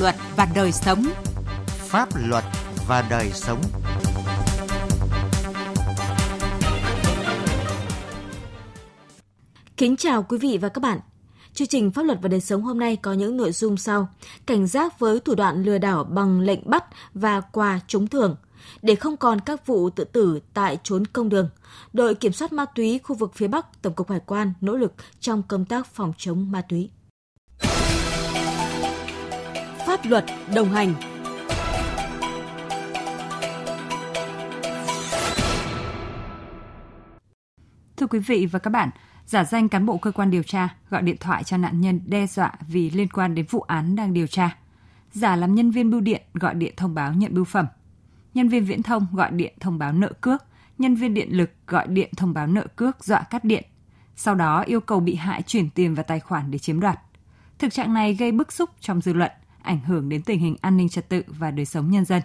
luật và đời sống. Pháp luật và đời sống. Kính chào quý vị và các bạn. Chương trình Pháp luật và đời sống hôm nay có những nội dung sau. Cảnh giác với thủ đoạn lừa đảo bằng lệnh bắt và quà trúng thưởng. Để không còn các vụ tự tử tại trốn công đường, đội kiểm soát ma túy khu vực phía Bắc Tổng cục Hải quan nỗ lực trong công tác phòng chống ma túy. Pháp luật đồng hành Thưa quý vị và các bạn, giả danh cán bộ cơ quan điều tra gọi điện thoại cho nạn nhân đe dọa vì liên quan đến vụ án đang điều tra. Giả làm nhân viên bưu điện gọi điện thông báo nhận bưu phẩm. Nhân viên viễn thông gọi điện thông báo nợ cước. Nhân viên điện lực gọi điện thông báo nợ cước dọa cắt điện. Sau đó yêu cầu bị hại chuyển tiền vào tài khoản để chiếm đoạt. Thực trạng này gây bức xúc trong dư luận, ảnh hưởng đến tình hình an ninh trật tự và đời sống nhân dân.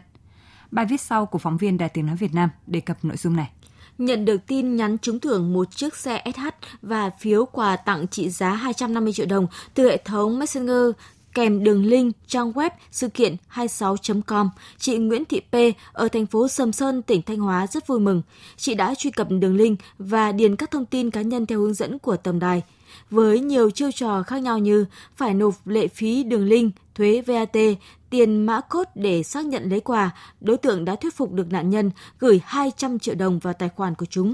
Bài viết sau của phóng viên Đài Tiếng Nói Việt Nam đề cập nội dung này nhận được tin nhắn trúng thưởng một chiếc xe SH và phiếu quà tặng trị giá 250 triệu đồng từ hệ thống Messenger kèm đường link trang web sự kiện 26.com. Chị Nguyễn Thị P ở thành phố Sầm Sơn, tỉnh Thanh Hóa rất vui mừng. Chị đã truy cập đường link và điền các thông tin cá nhân theo hướng dẫn của tổng đài. Với nhiều chiêu trò khác nhau như phải nộp lệ phí đường link, thuế VAT, tiền mã cốt để xác nhận lấy quà, đối tượng đã thuyết phục được nạn nhân gửi 200 triệu đồng vào tài khoản của chúng.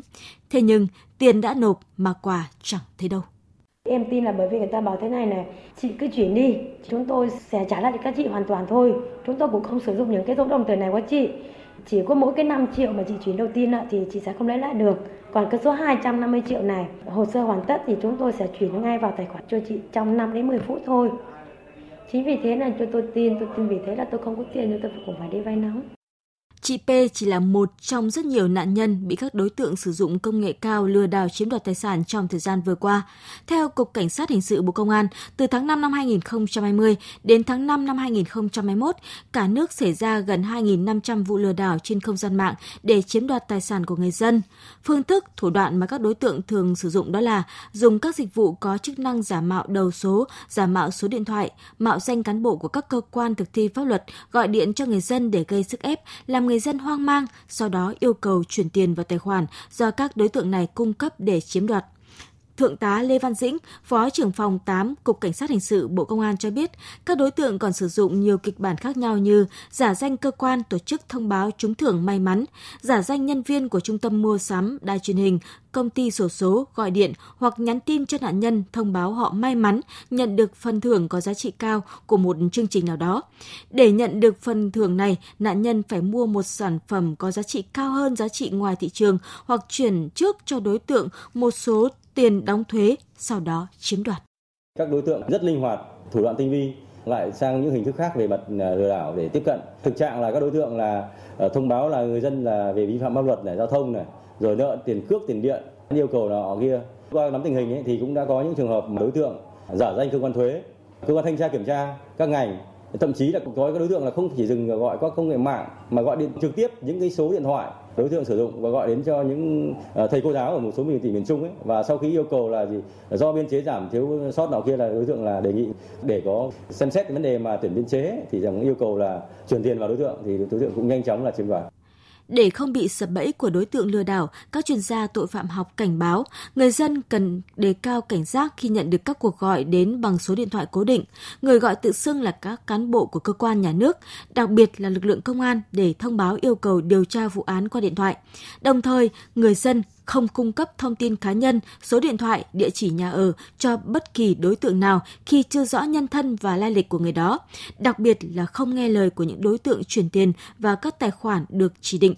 Thế nhưng, tiền đã nộp mà quà chẳng thấy đâu. Em tin là bởi vì người ta bảo thế này này, chị cứ chuyển đi, chúng tôi sẽ trả lại cho các chị hoàn toàn thôi. Chúng tôi cũng không sử dụng những cái số đồng tiền này của chị. Chỉ có mỗi cái 5 triệu mà chị chuyển đầu tiên thì chị sẽ không lấy lại được. Còn cái số 250 triệu này, hồ sơ hoàn tất thì chúng tôi sẽ chuyển ngay vào tài khoản cho chị trong 5 đến 10 phút thôi. Chính vì thế là cho tôi tin, tôi tin vì thế là tôi không có tiền nên tôi cũng phải đi vay nóng. Chị P chỉ là một trong rất nhiều nạn nhân bị các đối tượng sử dụng công nghệ cao lừa đảo chiếm đoạt tài sản trong thời gian vừa qua. Theo Cục Cảnh sát Hình sự Bộ Công an, từ tháng 5 năm 2020 đến tháng 5 năm 2021, cả nước xảy ra gần 2.500 vụ lừa đảo trên không gian mạng để chiếm đoạt tài sản của người dân. Phương thức, thủ đoạn mà các đối tượng thường sử dụng đó là dùng các dịch vụ có chức năng giả mạo đầu số, giả mạo số điện thoại, mạo danh cán bộ của các cơ quan thực thi pháp luật, gọi điện cho người dân để gây sức ép, làm người dân hoang mang, sau đó yêu cầu chuyển tiền vào tài khoản do các đối tượng này cung cấp để chiếm đoạt. Thượng tá Lê Văn Dĩnh, Phó trưởng phòng 8 Cục Cảnh sát Hình sự Bộ Công an cho biết, các đối tượng còn sử dụng nhiều kịch bản khác nhau như giả danh cơ quan tổ chức thông báo trúng thưởng may mắn, giả danh nhân viên của trung tâm mua sắm, đài truyền hình, công ty sổ số gọi điện hoặc nhắn tin cho nạn nhân thông báo họ may mắn nhận được phần thưởng có giá trị cao của một chương trình nào đó. Để nhận được phần thưởng này, nạn nhân phải mua một sản phẩm có giá trị cao hơn giá trị ngoài thị trường hoặc chuyển trước cho đối tượng một số tiền đóng thuế, sau đó chiếm đoạt. Các đối tượng rất linh hoạt, thủ đoạn tinh vi, lại sang những hình thức khác về mặt à, lừa đảo để tiếp cận. Thực trạng là các đối tượng là ờ, thông báo là người dân là về vi phạm pháp luật này, giao thông này, rồi nợ tiền cước, tiền điện, yêu cầu nào kia. Qua nắm tình hình ấy, thì cũng đã có những trường hợp mà đối tượng giả danh cơ quan thuế, cơ quan thanh tra kiểm tra, các ngành thậm chí là có các đối tượng là không chỉ dừng gọi qua công nghệ mạng, mà gọi điện trực tiếp những cái số điện thoại đối tượng sử dụng và gọi đến cho những ờ, thầy cô giáo ở một số miền tỉnh miền Trung ấy. Và sau khi yêu cầu là gì? Do biên chế giảm, thiếu sót nào kia là đối tượng là đề nghị để có xem xét cái vấn đề mà tuyển biên chế thì rằng yêu cầu là chuyển tiền vào đối tượng thì đối tượng cũng nhanh chóng là chiếm đoạt để không bị sập bẫy của đối tượng lừa đảo, các chuyên gia tội phạm học cảnh báo người dân cần đề cao cảnh giác khi nhận được các cuộc gọi đến bằng số điện thoại cố định. Người gọi tự xưng là các cán bộ của cơ quan nhà nước, đặc biệt là lực lượng công an để thông báo yêu cầu điều tra vụ án qua điện thoại. Đồng thời, người dân không cung cấp thông tin cá nhân, số điện thoại, địa chỉ nhà ở cho bất kỳ đối tượng nào khi chưa rõ nhân thân và lai lịch của người đó, đặc biệt là không nghe lời của những đối tượng chuyển tiền và các tài khoản được chỉ định.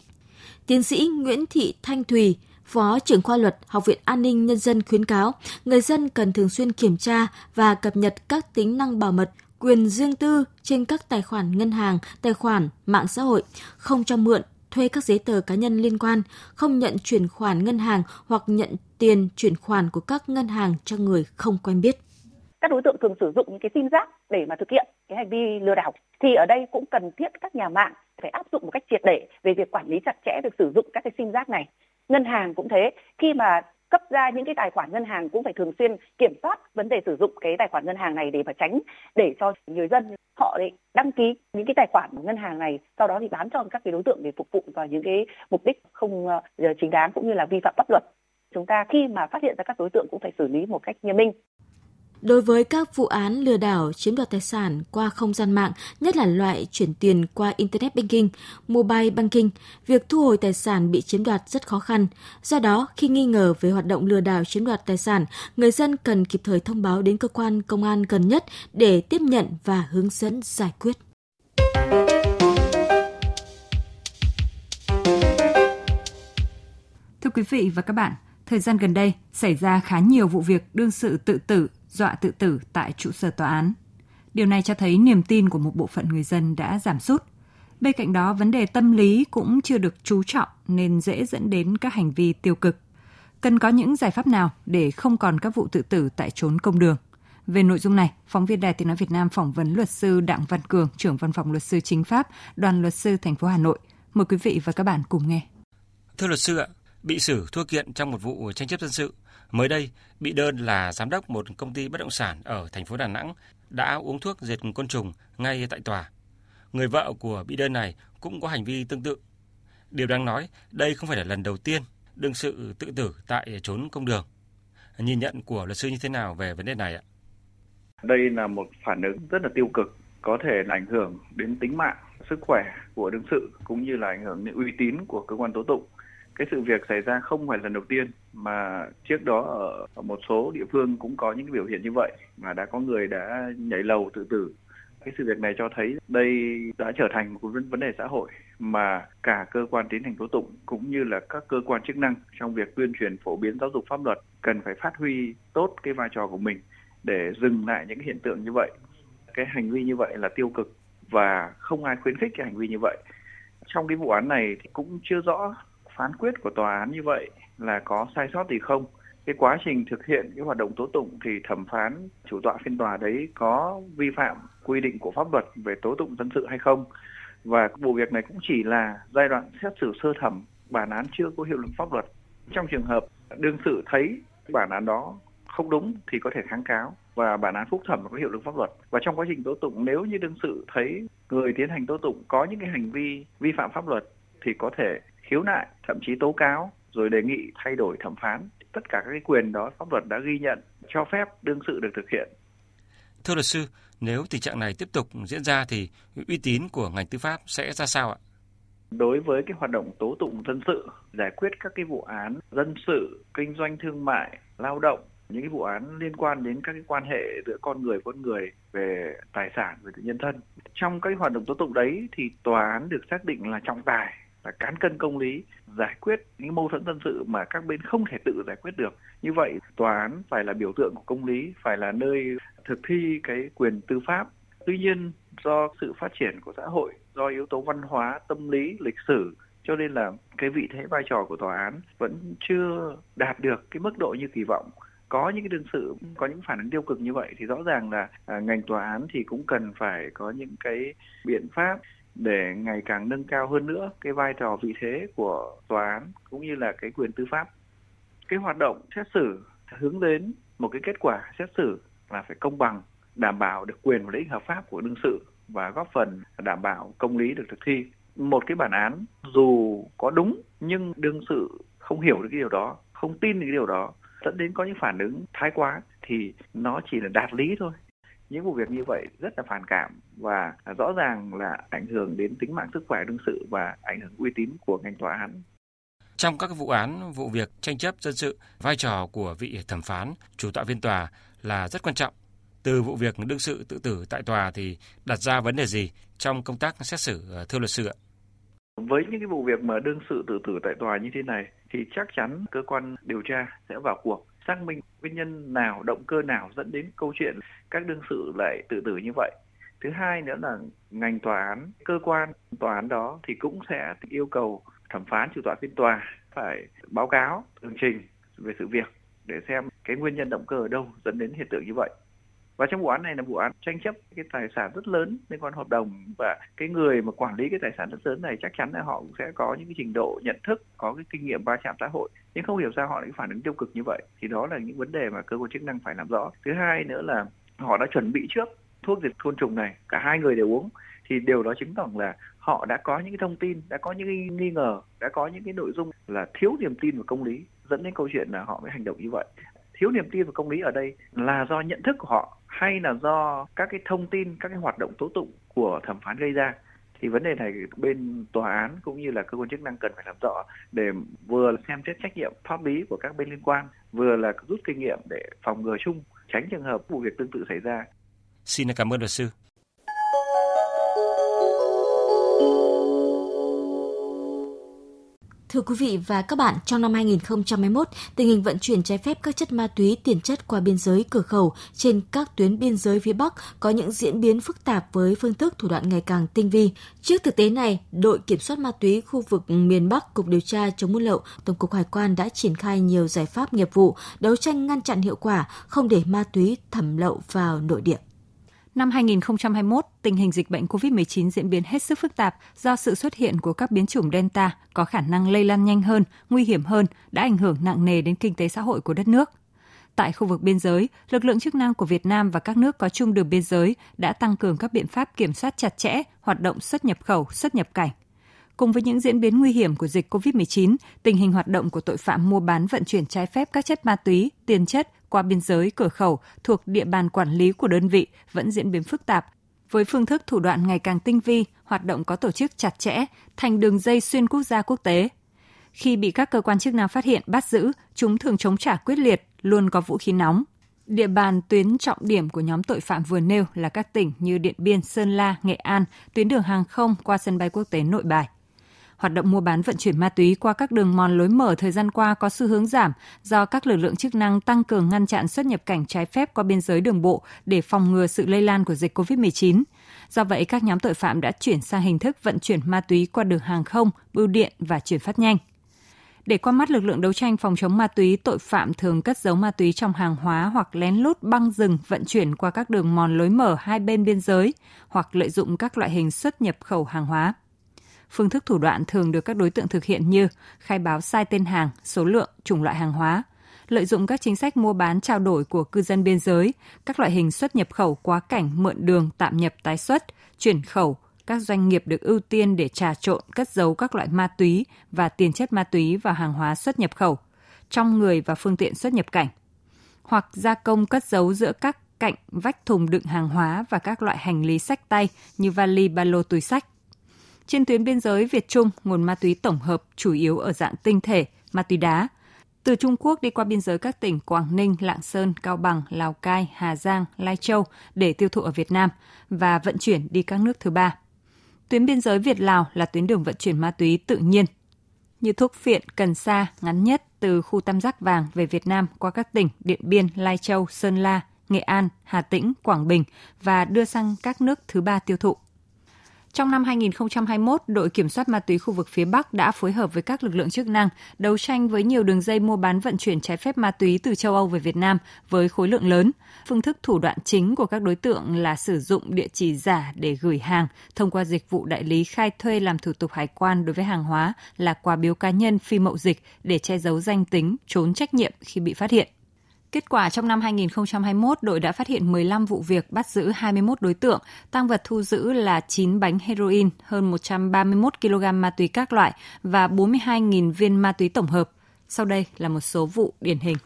Tiến sĩ Nguyễn Thị Thanh Thùy, Phó trưởng khoa luật Học viện An ninh Nhân dân khuyến cáo người dân cần thường xuyên kiểm tra và cập nhật các tính năng bảo mật, quyền riêng tư trên các tài khoản ngân hàng, tài khoản, mạng xã hội, không cho mượn, thuê các giấy tờ cá nhân liên quan, không nhận chuyển khoản ngân hàng hoặc nhận tiền chuyển khoản của các ngân hàng cho người không quen biết. Các đối tượng thường sử dụng những cái sim giác để mà thực hiện cái hành vi lừa đảo thì ở đây cũng cần thiết các nhà mạng phải áp dụng một cách triệt để về việc quản lý chặt chẽ việc sử dụng các cái sim giác này. Ngân hàng cũng thế, khi mà cấp ra những cái tài khoản ngân hàng cũng phải thường xuyên kiểm soát vấn đề sử dụng cái tài khoản ngân hàng này để mà tránh để cho người dân họ đăng ký những cái tài khoản ngân hàng này, sau đó thì bán cho các cái đối tượng để phục vụ vào những cái mục đích không ờ, chính đáng cũng như là vi phạm pháp luật. Chúng ta khi mà phát hiện ra các đối tượng cũng phải xử lý một cách nghiêm minh. Đối với các vụ án lừa đảo chiếm đoạt tài sản qua không gian mạng, nhất là loại chuyển tiền qua Internet Banking, Mobile Banking, việc thu hồi tài sản bị chiếm đoạt rất khó khăn. Do đó, khi nghi ngờ về hoạt động lừa đảo chiếm đoạt tài sản, người dân cần kịp thời thông báo đến cơ quan công an gần nhất để tiếp nhận và hướng dẫn giải quyết. Thưa quý vị và các bạn, thời gian gần đây xảy ra khá nhiều vụ việc đương sự tự tử dọa tự tử tại trụ sở tòa án. Điều này cho thấy niềm tin của một bộ phận người dân đã giảm sút. Bên cạnh đó, vấn đề tâm lý cũng chưa được chú trọng nên dễ dẫn đến các hành vi tiêu cực. Cần có những giải pháp nào để không còn các vụ tự tử tại trốn công đường? Về nội dung này, phóng viên Đài Tiếng nói Việt Nam phỏng vấn luật sư Đặng Văn Cường, trưởng văn phòng luật sư chính pháp, đoàn luật sư thành phố Hà Nội. Mời quý vị và các bạn cùng nghe. Thưa luật sư ạ, bị xử thua kiện trong một vụ tranh chấp dân sự Mới đây, bị đơn là giám đốc một công ty bất động sản ở thành phố Đà Nẵng đã uống thuốc diệt côn trùng ngay tại tòa. Người vợ của bị đơn này cũng có hành vi tương tự. Điều đáng nói, đây không phải là lần đầu tiên đương sự tự tử tại trốn công đường. Nhìn nhận của luật sư như thế nào về vấn đề này ạ? Đây là một phản ứng rất là tiêu cực, có thể là ảnh hưởng đến tính mạng, sức khỏe của đương sự cũng như là ảnh hưởng đến uy tín của cơ quan tố tụng cái sự việc xảy ra không phải lần đầu tiên mà trước đó ở, một số địa phương cũng có những biểu hiện như vậy mà đã có người đã nhảy lầu tự tử. Cái sự việc này cho thấy đây đã trở thành một vấn đề xã hội mà cả cơ quan tiến hành tố tụng cũng như là các cơ quan chức năng trong việc tuyên truyền phổ biến giáo dục pháp luật cần phải phát huy tốt cái vai trò của mình để dừng lại những hiện tượng như vậy. Cái hành vi như vậy là tiêu cực và không ai khuyến khích cái hành vi như vậy. Trong cái vụ án này thì cũng chưa rõ phán quyết của tòa án như vậy là có sai sót gì không? Cái quá trình thực hiện cái hoạt động tố tụng thì thẩm phán chủ tọa phiên tòa đấy có vi phạm quy định của pháp luật về tố tụng dân sự hay không? Và vụ việc này cũng chỉ là giai đoạn xét xử sơ thẩm bản án chưa có hiệu lực pháp luật. Trong trường hợp đương sự thấy bản án đó không đúng thì có thể kháng cáo và bản án phúc thẩm có hiệu lực pháp luật. Và trong quá trình tố tụng nếu như đương sự thấy người tiến hành tố tụng có những cái hành vi vi phạm pháp luật thì có thể khiếu nại, thậm chí tố cáo rồi đề nghị thay đổi thẩm phán. Tất cả các cái quyền đó pháp luật đã ghi nhận cho phép đương sự được thực hiện. Thưa luật sư, nếu tình trạng này tiếp tục diễn ra thì uy tín của ngành tư pháp sẽ ra sao ạ? Đối với cái hoạt động tố tụng dân sự, giải quyết các cái vụ án dân sự, kinh doanh thương mại, lao động, những cái vụ án liên quan đến các cái quan hệ giữa con người con người về tài sản về nhân thân. Trong các hoạt động tố tụng đấy thì tòa án được xác định là trọng tài là cán cân công lý giải quyết những mâu thuẫn dân sự mà các bên không thể tự giải quyết được. Như vậy tòa án phải là biểu tượng của công lý phải là nơi thực thi cái quyền tư pháp. Tuy nhiên do sự phát triển của xã hội do yếu tố văn hóa tâm lý lịch sử cho nên là cái vị thế vai trò của tòa án vẫn chưa đạt được cái mức độ như kỳ vọng. Có những cái đương sự có những phản ứng tiêu cực như vậy thì rõ ràng là à, ngành tòa án thì cũng cần phải có những cái biện pháp để ngày càng nâng cao hơn nữa cái vai trò vị thế của tòa án cũng như là cái quyền tư pháp. Cái hoạt động xét xử hướng đến một cái kết quả xét xử là phải công bằng, đảm bảo được quyền và lợi ích hợp pháp của đương sự và góp phần đảm bảo công lý được thực thi. Một cái bản án dù có đúng nhưng đương sự không hiểu được cái điều đó, không tin được cái điều đó dẫn đến có những phản ứng thái quá thì nó chỉ là đạt lý thôi những vụ việc như vậy rất là phản cảm và rõ ràng là ảnh hưởng đến tính mạng sức khỏe đương sự và ảnh hưởng uy tín của ngành tòa án. Trong các vụ án, vụ việc tranh chấp dân sự, vai trò của vị thẩm phán, chủ tọa phiên tòa là rất quan trọng. Từ vụ việc đương sự tự tử tại tòa thì đặt ra vấn đề gì trong công tác xét xử ờ, thưa luật sư ạ? Với những cái vụ việc mà đương sự tự tử tại tòa như thế này thì chắc chắn cơ quan điều tra sẽ vào cuộc xác minh nguyên nhân nào, động cơ nào dẫn đến câu chuyện các đương sự lại tự tử như vậy. Thứ hai nữa là ngành tòa án, cơ quan tòa án đó thì cũng sẽ yêu cầu thẩm phán chủ tọa phiên tòa phải báo cáo tường trình về sự việc để xem cái nguyên nhân động cơ ở đâu dẫn đến hiện tượng như vậy và trong vụ án này là vụ án tranh chấp cái tài sản rất lớn liên quan hợp đồng và cái người mà quản lý cái tài sản rất lớn này chắc chắn là họ cũng sẽ có những cái trình độ nhận thức, có cái kinh nghiệm va chạm xã hội. Nhưng không hiểu sao họ lại phản ứng tiêu cực như vậy. Thì đó là những vấn đề mà cơ quan chức năng phải làm rõ. Thứ hai nữa là họ đã chuẩn bị trước thuốc diệt côn trùng này, cả hai người đều uống. Thì điều đó chứng tỏ là họ đã có những cái thông tin, đã có những cái nghi ngờ, đã có những cái nội dung là thiếu niềm tin vào công lý, dẫn đến câu chuyện là họ mới hành động như vậy thiếu niềm tin vào công lý ở đây là do nhận thức của họ hay là do các cái thông tin, các cái hoạt động tố tụng của thẩm phán gây ra thì vấn đề này bên tòa án cũng như là cơ quan chức năng cần phải làm rõ để vừa xem xét trách nhiệm pháp lý của các bên liên quan, vừa là rút kinh nghiệm để phòng ngừa chung, tránh trường hợp vụ việc tương tự xảy ra. Xin cảm ơn luật sư. Thưa quý vị và các bạn, trong năm 2021, tình hình vận chuyển trái phép các chất ma túy tiền chất qua biên giới cửa khẩu trên các tuyến biên giới phía Bắc có những diễn biến phức tạp với phương thức thủ đoạn ngày càng tinh vi. Trước thực tế này, đội kiểm soát ma túy khu vực miền Bắc, Cục điều tra chống buôn lậu, Tổng cục Hải quan đã triển khai nhiều giải pháp nghiệp vụ đấu tranh ngăn chặn hiệu quả, không để ma túy thẩm lậu vào nội địa. Năm 2021, tình hình dịch bệnh COVID-19 diễn biến hết sức phức tạp do sự xuất hiện của các biến chủng Delta có khả năng lây lan nhanh hơn, nguy hiểm hơn, đã ảnh hưởng nặng nề đến kinh tế xã hội của đất nước. Tại khu vực biên giới, lực lượng chức năng của Việt Nam và các nước có chung đường biên giới đã tăng cường các biện pháp kiểm soát chặt chẽ hoạt động xuất nhập khẩu, xuất nhập cảnh. Cùng với những diễn biến nguy hiểm của dịch COVID-19, tình hình hoạt động của tội phạm mua bán vận chuyển trái phép các chất ma túy, tiền chất qua biên giới cửa khẩu thuộc địa bàn quản lý của đơn vị vẫn diễn biến phức tạp, với phương thức thủ đoạn ngày càng tinh vi, hoạt động có tổ chức chặt chẽ, thành đường dây xuyên quốc gia quốc tế. Khi bị các cơ quan chức năng phát hiện bắt giữ, chúng thường chống trả quyết liệt, luôn có vũ khí nóng. Địa bàn tuyến trọng điểm của nhóm tội phạm vừa nêu là các tỉnh như Điện Biên, Sơn La, Nghệ An, tuyến đường hàng không qua sân bay quốc tế Nội Bài. Hoạt động mua bán vận chuyển ma túy qua các đường mòn lối mở thời gian qua có xu hướng giảm do các lực lượng chức năng tăng cường ngăn chặn xuất nhập cảnh trái phép qua biên giới đường bộ để phòng ngừa sự lây lan của dịch COVID-19. Do vậy, các nhóm tội phạm đã chuyển sang hình thức vận chuyển ma túy qua đường hàng không, bưu điện và chuyển phát nhanh. Để qua mắt lực lượng đấu tranh phòng chống ma túy, tội phạm thường cất giấu ma túy trong hàng hóa hoặc lén lút băng rừng vận chuyển qua các đường mòn lối mở hai bên biên giới hoặc lợi dụng các loại hình xuất nhập khẩu hàng hóa. Phương thức thủ đoạn thường được các đối tượng thực hiện như khai báo sai tên hàng, số lượng, chủng loại hàng hóa, lợi dụng các chính sách mua bán trao đổi của cư dân biên giới, các loại hình xuất nhập khẩu quá cảnh mượn đường tạm nhập tái xuất, chuyển khẩu, các doanh nghiệp được ưu tiên để trà trộn cất giấu các loại ma túy và tiền chất ma túy vào hàng hóa xuất nhập khẩu trong người và phương tiện xuất nhập cảnh hoặc gia công cất giấu giữa các cạnh vách thùng đựng hàng hóa và các loại hành lý sách tay như vali, ba lô, túi sách. Trên tuyến biên giới Việt Trung, nguồn ma túy tổng hợp chủ yếu ở dạng tinh thể, ma túy đá. Từ Trung Quốc đi qua biên giới các tỉnh Quảng Ninh, Lạng Sơn, Cao Bằng, Lào Cai, Hà Giang, Lai Châu để tiêu thụ ở Việt Nam và vận chuyển đi các nước thứ ba. Tuyến biên giới Việt-Lào là tuyến đường vận chuyển ma túy tự nhiên, như thuốc phiện, cần sa ngắn nhất từ khu tam giác vàng về Việt Nam qua các tỉnh Điện Biên, Lai Châu, Sơn La, Nghệ An, Hà Tĩnh, Quảng Bình và đưa sang các nước thứ ba tiêu thụ. Trong năm 2021, đội kiểm soát ma túy khu vực phía Bắc đã phối hợp với các lực lượng chức năng đấu tranh với nhiều đường dây mua bán vận chuyển trái phép ma túy từ châu Âu về Việt Nam với khối lượng lớn. Phương thức thủ đoạn chính của các đối tượng là sử dụng địa chỉ giả để gửi hàng thông qua dịch vụ đại lý khai thuê làm thủ tục hải quan đối với hàng hóa là quà biếu cá nhân phi mậu dịch để che giấu danh tính, trốn trách nhiệm khi bị phát hiện. Kết quả trong năm 2021, đội đã phát hiện 15 vụ việc bắt giữ 21 đối tượng, tăng vật thu giữ là 9 bánh heroin, hơn 131 kg ma túy các loại và 42.000 viên ma túy tổng hợp. Sau đây là một số vụ điển hình.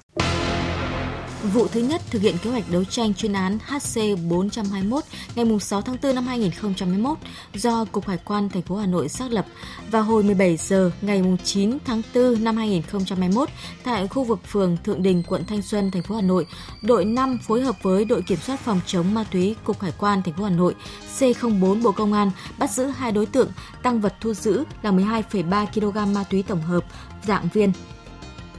Vụ thứ nhất thực hiện kế hoạch đấu tranh chuyên án HC421 ngày 6 tháng 4 năm 2021 do Cục Hải quan thành phố Hà Nội xác lập vào hồi 17 giờ ngày 9 tháng 4 năm 2021 tại khu vực phường Thượng Đình, quận Thanh Xuân, thành phố Hà Nội, đội 5 phối hợp với đội kiểm soát phòng chống ma túy Cục Hải quan thành phố Hà Nội C04 Bộ Công an bắt giữ hai đối tượng, tăng vật thu giữ là 12,3 kg ma túy tổng hợp dạng viên.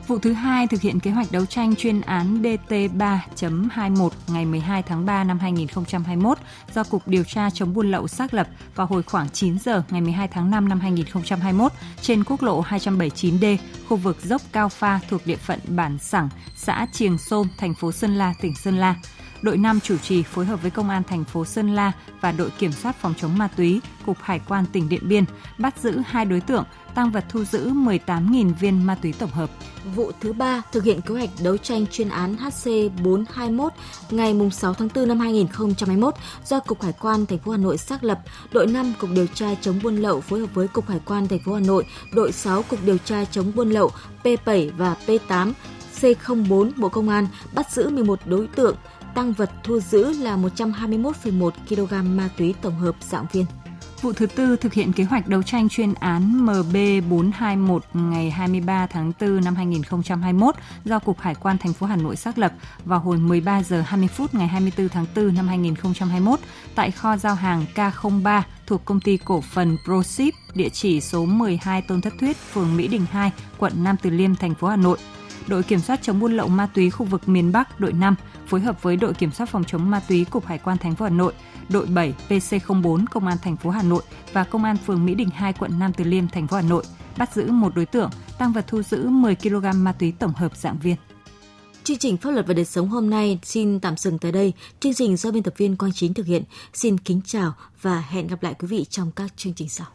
Vụ thứ hai thực hiện kế hoạch đấu tranh chuyên án DT3.21 ngày 12 tháng 3 năm 2021 do Cục Điều tra chống buôn lậu xác lập vào hồi khoảng 9 giờ ngày 12 tháng 5 năm 2021 trên quốc lộ 279D, khu vực dốc Cao Pha thuộc địa phận bản Sẳng, xã Triềng Sôm, thành phố Sơn La, tỉnh Sơn La đội 5 chủ trì phối hợp với Công an thành phố Sơn La và đội kiểm soát phòng chống ma túy, Cục Hải quan tỉnh Điện Biên bắt giữ hai đối tượng, tăng vật thu giữ 18.000 viên ma túy tổng hợp. Vụ thứ ba thực hiện kế hoạch đấu tranh chuyên án HC421 ngày 6 tháng 4 năm 2021 do Cục Hải quan thành phố Hà Nội xác lập, đội 5 Cục điều tra chống buôn lậu phối hợp với Cục Hải quan thành phố Hà Nội, đội 6 Cục điều tra chống buôn lậu P7 và P8 C04 Bộ Công an bắt giữ 11 đối tượng, tăng vật thu giữ là 121,1 kg ma túy tổng hợp dạng viên. Vụ thứ tư thực hiện kế hoạch đấu tranh chuyên án MB421 ngày 23 tháng 4 năm 2021 do Cục Hải quan thành phố Hà Nội xác lập vào hồi 13 giờ 20 phút ngày 24 tháng 4 năm 2021 tại kho giao hàng K03 thuộc công ty cổ phần ProShip, địa chỉ số 12 Tôn Thất Thuyết, phường Mỹ Đình 2, quận Nam Từ Liêm, thành phố Hà Nội đội kiểm soát chống buôn lậu ma túy khu vực miền Bắc đội 5 phối hợp với đội kiểm soát phòng chống ma túy cục Hải quan thành phố Hà Nội, đội 7 PC04 công an thành phố Hà Nội và công an phường Mỹ Đình 2 quận Nam Từ Liêm thành phố Hà Nội bắt giữ một đối tượng, tăng vật thu giữ 10 kg ma túy tổng hợp dạng viên. Chương trình Pháp luật và đời sống hôm nay xin tạm dừng tại đây. Chương trình do biên tập viên Quang Chính thực hiện. Xin kính chào và hẹn gặp lại quý vị trong các chương trình sau.